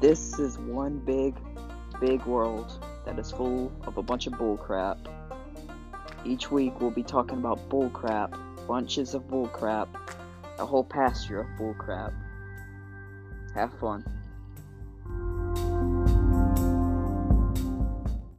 This is one big, big world that is full of a bunch of bullcrap. Each week we'll be talking about bullcrap, bunches of bullcrap, a whole pasture of bullcrap. Have fun.